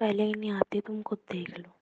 पहले ही नहीं आती तुम खुद देख लो।